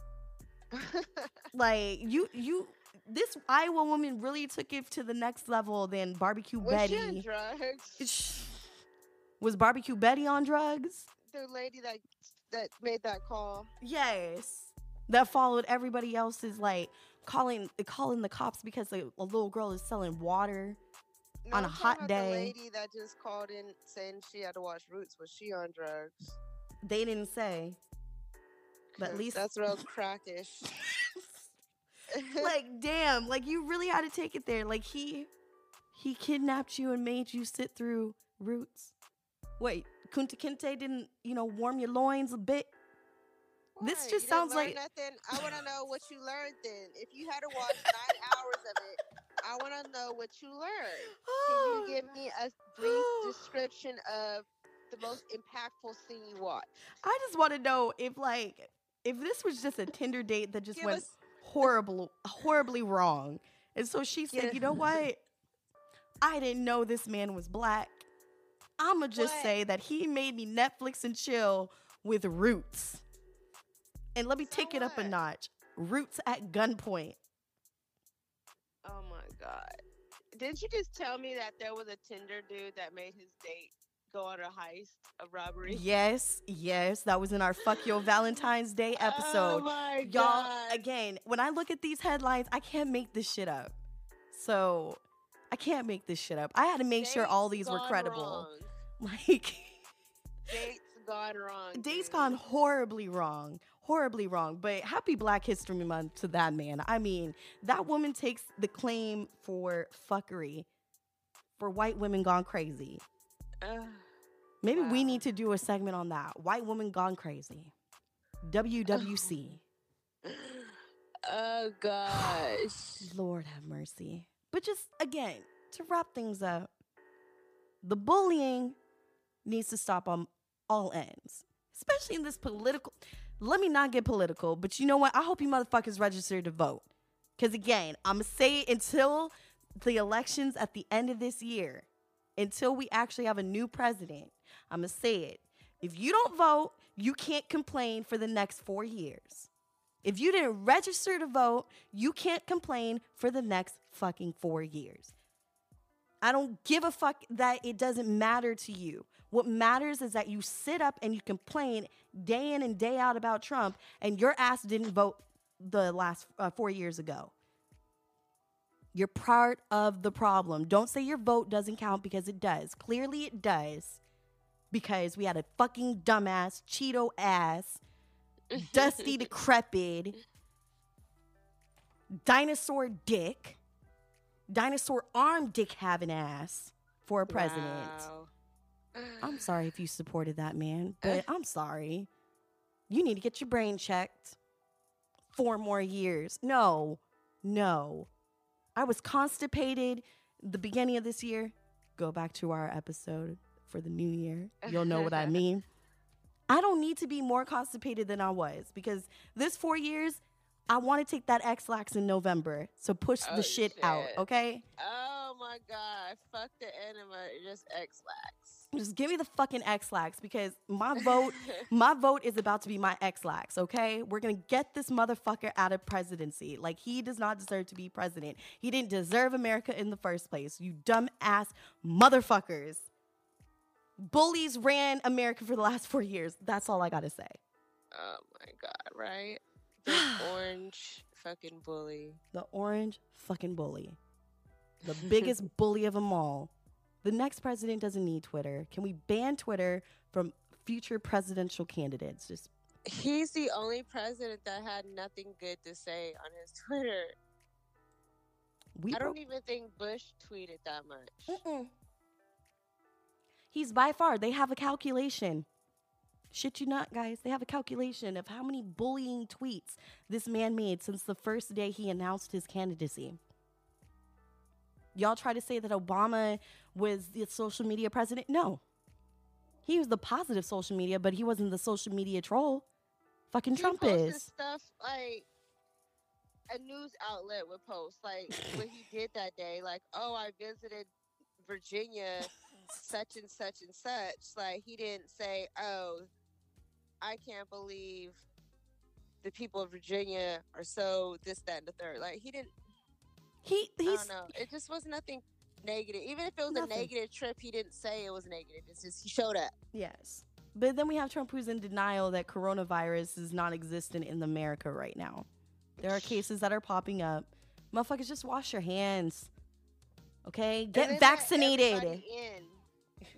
like you, you, this Iowa woman really took it to the next level than barbecue
Was she on
Betty.
drugs?
Was barbecue Betty on drugs?
The lady that that made that call.
Yes. That followed everybody else's like calling calling the cops because a, a little girl is selling water.
No,
On a hot day.
The lady that just called in saying she had to watch Roots. Was she on drugs?
They didn't say. But at least-
that's real crackish.
like damn, like you really had to take it there. Like he he kidnapped you and made you sit through roots. Wait, Kunta Kinte didn't, you know, warm your loins a bit? This just
You
sounds like-
nothing. I want to know what you learned. Then, if you had to watch nine hours of it, I want to know what you learned. Can you give me a brief description of the most impactful scene you watched?
I just want to know if like if this was just a Tinder date that just
Give
went
us-
horrible horribly wrong. And so she said,
Yeah.
"You know what? I didn't know this man was black. I'ma just
What?
say that he made me Netflix and chill with Roots. And let me
So
take it up a notch. Roots at gunpoint.
Oh god! Didn't you just tell me that there was a Tinder dude that made his date go on a heist, a robbery.
Yes, yes, that was in our Fuck Your Valentine's Day oh episode.
Oh my
Y'all,
god!
again, when I look at these headlines, I can't make this shit up. So, I can't make this shit up. I had to make sure all these were credible.
wrong.
Like,
Dates gone wrong.
days
dude.
gone horribly wrong. Horribly wrong. But happy Black History Month to that man. I mean, that woman takes the claim for fuckery for white women gone crazy.
Ugh.
Maybe we need to do a segment on that. White woman gone crazy. WWC.
oh gosh.
Lord have mercy. But just again, to wrap things up, the bullying needs to stop on all ends, especially in this political. Let me not get political, but you know what? I hope you motherfuckers register to vote. Because again, I'm going to say it until the elections at the end of this year, until we actually have a new president, I'm going to say it. If you don't vote, you can't complain for the next four years. If you didn't register to vote, you can't complain for the next fucking four years. I don't give a fuck that it doesn't matter to you. What matters is that you sit up and you complain day in and day out about Trump, and your ass didn't vote the last uh, four years ago. You're part of the problem. Don't say your vote doesn't count because it does. Clearly, it does. Because we had a fucking dumbass, Cheeto ass, dusty, decrepit, dinosaur dick, dinosaur arm dick having ass for a president.
Wow.
I'm sorry if you supported that man, but I'm sorry. You need to get your brain checked. Four more years. No, no. I was constipated the beginning of this year. Go back to our episode for the new year. You'll know what I mean. I don't need to be more constipated than I was because this four years, I want to take that Ex-Lax in November. So push
Oh,
the shit, out, okay?
Oh my god. Fuck the enema. Just Ex-Lax.
Just give me the fucking Ex-Lax because my vote My vote is about to be my Ex-Lax, okay? We're gonna get this motherfucker out of presidency. Like, he does not deserve to be president. He didn't deserve America in the first place, you dumb ass motherfuckers. Bullies ran America for the last four years. That's all I gotta say.
oh my god, right? Big orange fucking bully.
The orange fucking bully. The biggest bully of them all. The next president doesn't need Twitter. Can we ban Twitter from future presidential candidates? Just
He's the only president that had nothing good to say on his Twitter.
we
I don't even think Bush tweeted that much.
Mm-mm. He's by far, they have a calculation. Shit you not, guys. They have a calculation of how many bullying tweets this man made since the first day he announced his candidacy. Y'all try to say that Obama was the social media president? No. He was the positive social media, but he wasn't the social media troll. Fucking
He
Trump is.
stuff like a news outlet would post, like what he did that day. Like, oh, I visited Virginia, such and such and such. Like, he didn't say, oh, I can't believe the people of Virginia are so this, that, and the third. Like, he didn't.
He
I
he's
don't know. It just was nothing negative. Even if it was
Nothing.
a negative trip, he didn't say it was negative. It's just he showed up.
Yes. But then we have Trump who's in denial that coronavirus is non existent in America right now. There are cases that are popping up. Motherfuckers, just wash your hands. Okay? Get vaccinated.
In,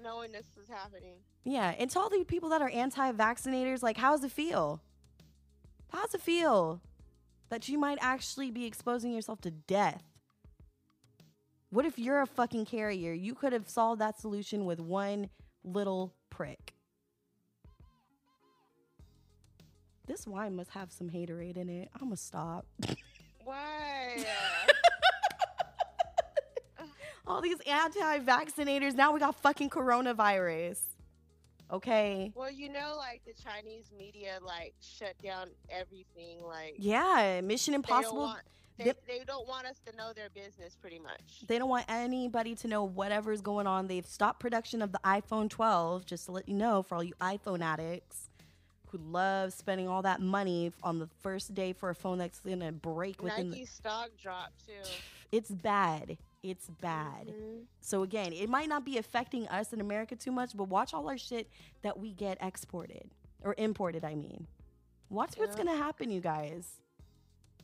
knowing this was happening.
Yeah. And to all the people that are anti vaccinators, like, how's it feel? How's it feel that you might actually be exposing yourself to death? What if you're a fucking carrier? You could have solved that solution with one little prick. This wine must have some haterade in it. I'ma stop.
Why?
All these anti-vaccinators. Now we got fucking coronavirus. Okay.
well, you know, like the Chinese media, like shut down everything. Like
Yeah, Mission
they don't
Impossible.
want they, they don't want us to know their business, pretty much.
They don't want anybody to know whatever's going on. They've stopped production of the iPhone 12, just to let you know, for all you iPhone addicts who love spending all that money on the first day for a phone that's gonna break within.
Nike
The,
stock dropped too.
it's bad. It's bad.
Mhm.
So again, it might not be affecting us in America too much, but watch all our shit that we get exported or imported, I mean. Watch what's going to happen, you guys.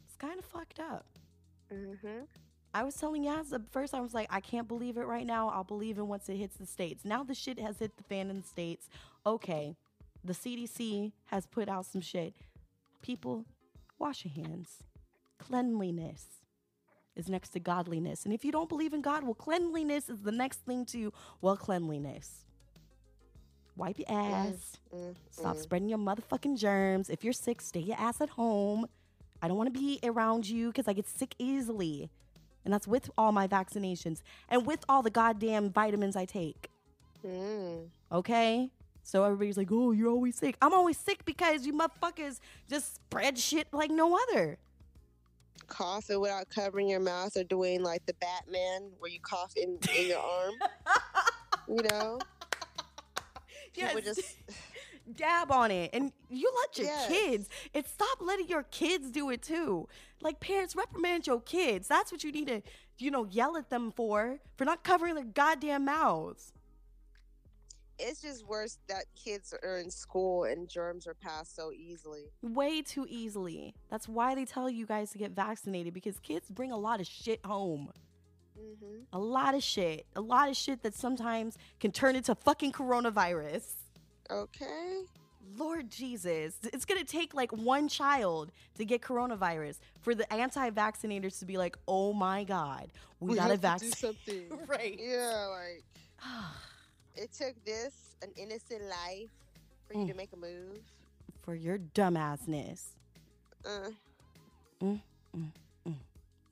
It's kind of fucked up.
Mhm.
I was telling Yas at first, I was like, I can't believe it right now. I'll believe it once it hits the States. Now the shit has hit the fan in the States. Okay, the CDC has put out some shit. People, wash your hands. Cleanliness is next to godliness. And if you don't believe in God, well, cleanliness is the next thing to, well, cleanliness. Wipe your ass.
Mm,
Stop
mm.
spreading your motherfucking germs. If you're sick, stay your ass at home. I don't want to be around you because I get sick easily. And that's with all my vaccinations and with all the goddamn vitamins I take.
Mm.
Okay? So everybody's like, oh, you're always sick. I'm always sick because you motherfuckers just spread shit like no other.
Coughing without covering your mouth or doing like the Batman where you cough in, in your arm. You know? People
Yes.
just
dab on it and you let your
Yes.
kids and stop letting your kids do it too like parents reprimand your kids that's what you need to you know yell at them for for not covering their goddamn mouths
it's just worse that kids are in school and germs are passed so easily.
way too easily that's why they tell you guys to get vaccinated because kids bring a lot of shit home
Mm-hmm.
a lot of shit a lot of shit that sometimes can turn into fucking coronavirus
Okay.
Lord Jesus, it's gonna take like one child to get coronavirus for the anti-vaccinators to be like, "Oh my God, we, gotta
have to do
vaccinate."
something.
right?
Yeah, like it took this, an innocent life, for you
Mm.
to make a move.
for your dumbassness.
Uh,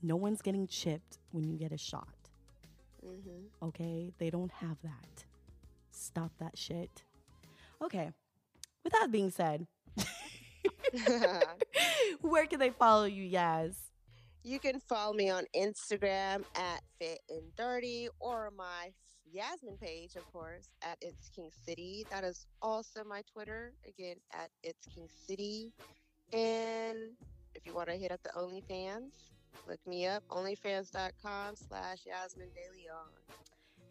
No one's getting chipped when you get a shot.
mm-hmm.
Okay, they don't have that. Stop that shit. Okay. With that being said, where can they follow you, Yas?
you can follow me on Instagram at Fit and Dirty or my Yasmin page, of course, at It's King City. That is also my Twitter, again, at It's King City. And if you want to hit up the OnlyFans, look me up, onlyfans.com slash Yasmin De Leon.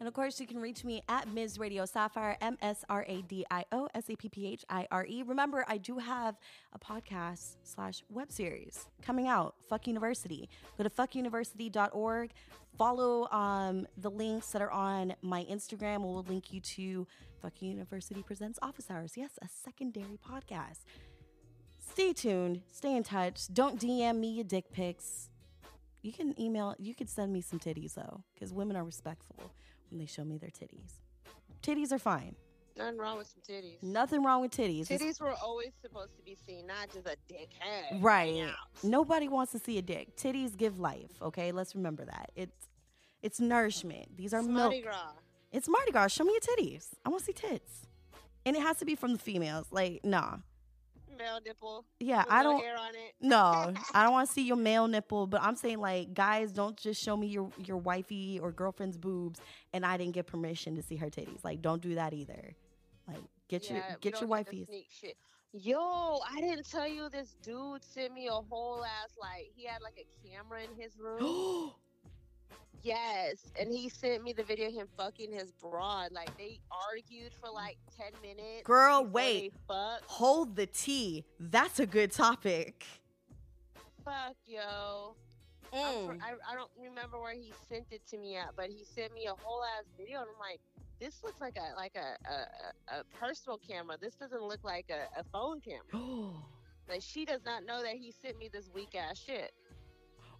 And of course, you can reach me at Ms. Radio Sapphire, M S R A D I O S A P P H I R E. Remember, I do have a podcast slash web series coming out, Fuck University. Go to fuckuniversity.org. Follow um, the links that are on my Instagram. We'll link you to Fuck University Presents Office Hours. Yes, a secondary podcast. Stay tuned. Stay in touch. Don't DM me your dick pics. You can email, you could send me some titties though, because women are respectful when they show me their titties. Titties are fine.
Nothing wrong with some titties.
Nothing wrong with titties. It's-
Titties were always supposed to be seen, not just a dickhead.
Right. Nobody wants to see a dick. Titties give life, okay? Let's remember that. It's it's nourishment. These are
It's
milk.
Mardi Gras.
It's Mardi Gras. Show me your titties. I want to see tits. And it has to be from the females. Like, nah.
Male nipple.
Yeah, I don't
hair on it.
No, I don't want to see your male nipple, but I'm saying like guys, don't just show me your your wifey or girlfriend's boobs, and I didn't get permission to see her titties. Like, don't do that either. Like, get your
Yeah, we
get your wifey's.
shit. Yo, I didn't tell you this dude sent me a whole ass like he had like a camera in his room. Yes, and he sent me the video of him fucking his broad. Like they argued for like ten minutes.
Girl, wait. Hold the tea. That's a good topic.
fuck, yo.
Mm.
I, I don't remember where he sent it to me at, but he sent me a whole ass video, and I'm like, this looks like a like a a, a, a personal camera. This doesn't look like a, a phone camera. Like she does not know that he sent me this weak ass shit.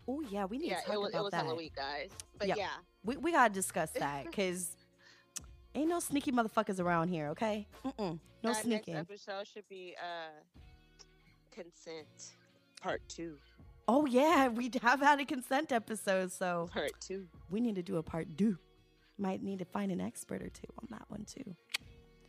Oh yeah, we need
Yeah,
to talk
it was it
about
was
that.
hella weak, guys. But
Yeah.
yeah,
We we gotta discuss that because ain't no sneaky motherfuckers around here. Okay, Mm-mm. no sneaking.
next episode should be uh consent part two.
Oh yeah, we have had a consent episode, so
Part two.
we need to do a part two. Might need to find an expert or two on that one too.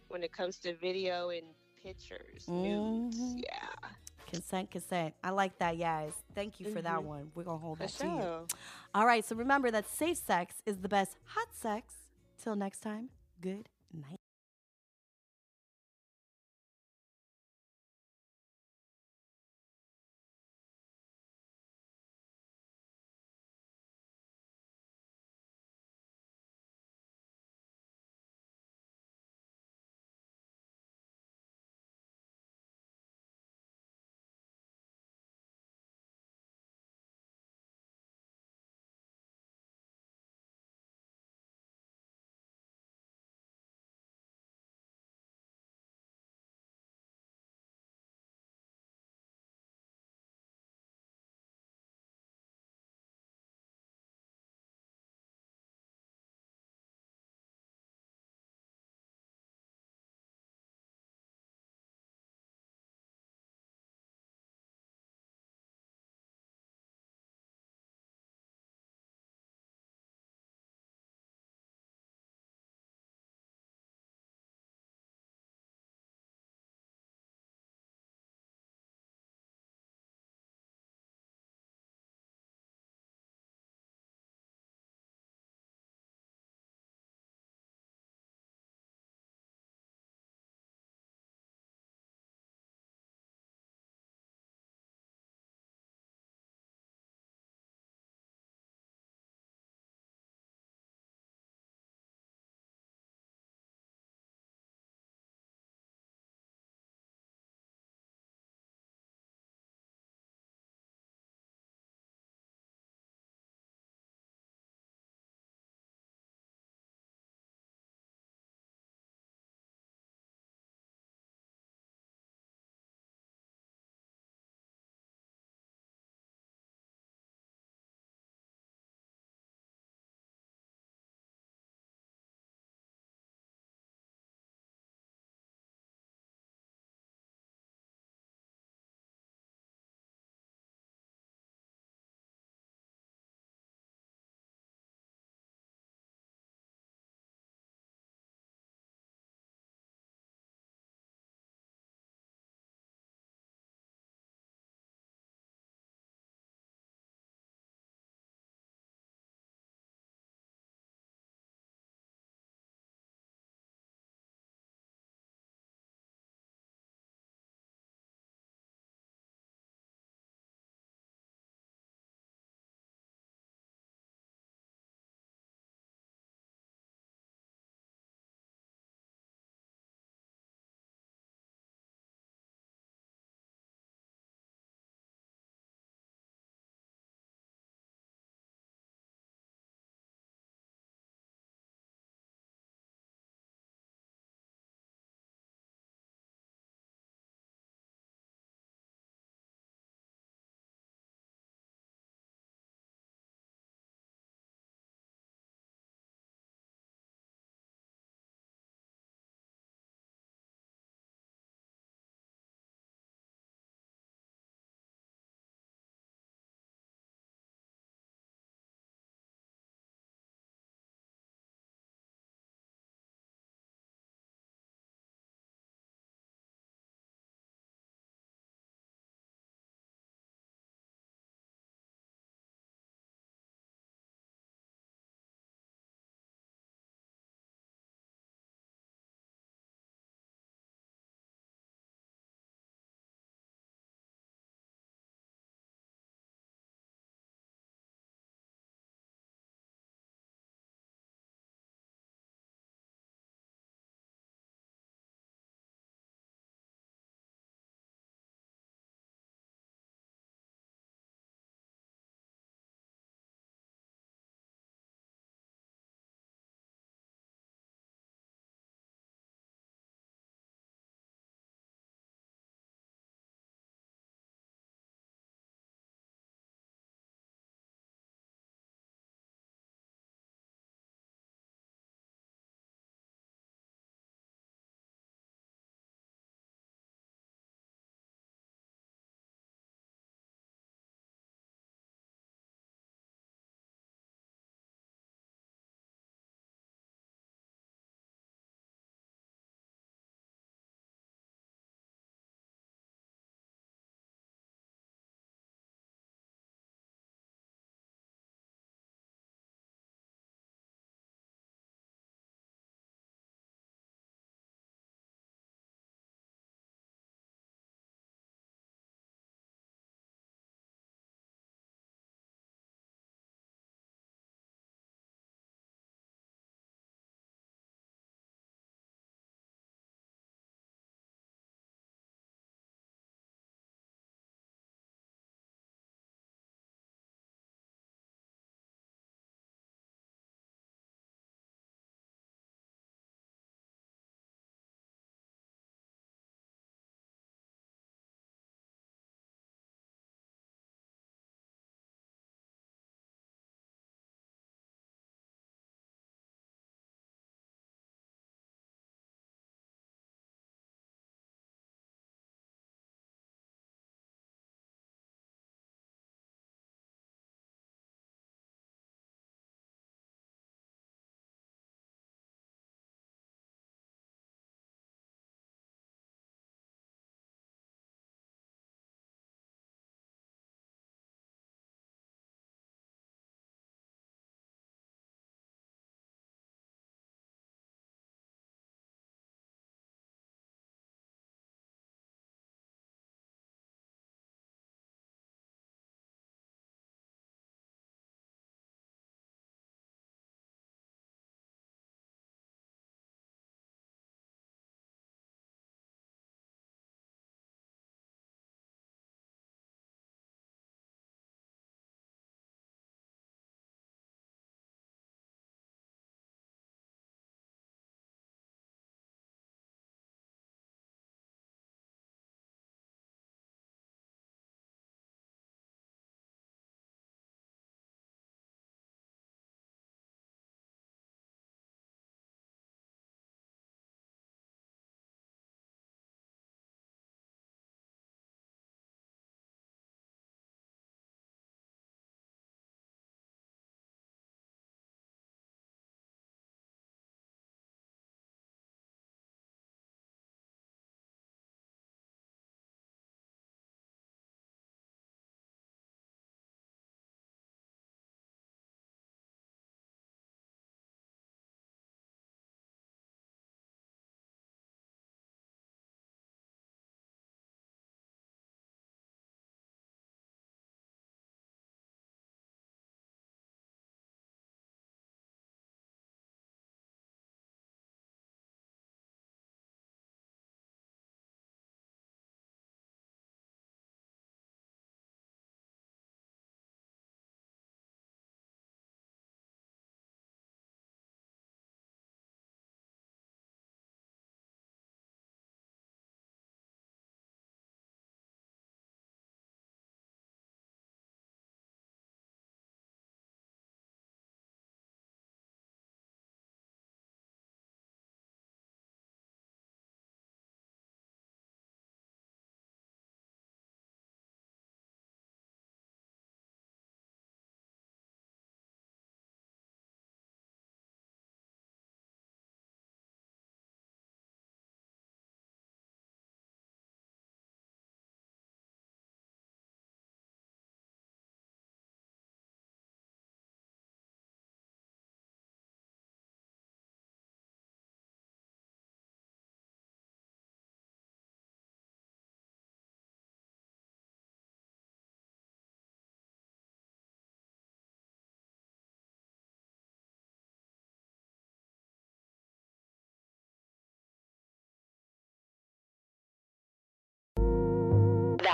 When it comes to video and pictures, nudes,
Mhm.
yeah,
Consent, consent. I like that, guys. Thank you for that
Mhm.
one. We're gonna hold
for
that to you. All right, so remember that safe sex is the best hot sex. Till next time, good night.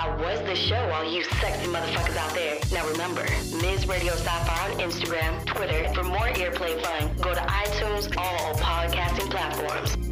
That was the show, all you sexy motherfuckers out there. Now remember, Ms. Radio Sapphire on Instagram, Twitter. For more earplay fun, go to iTunes, all podcasting platforms.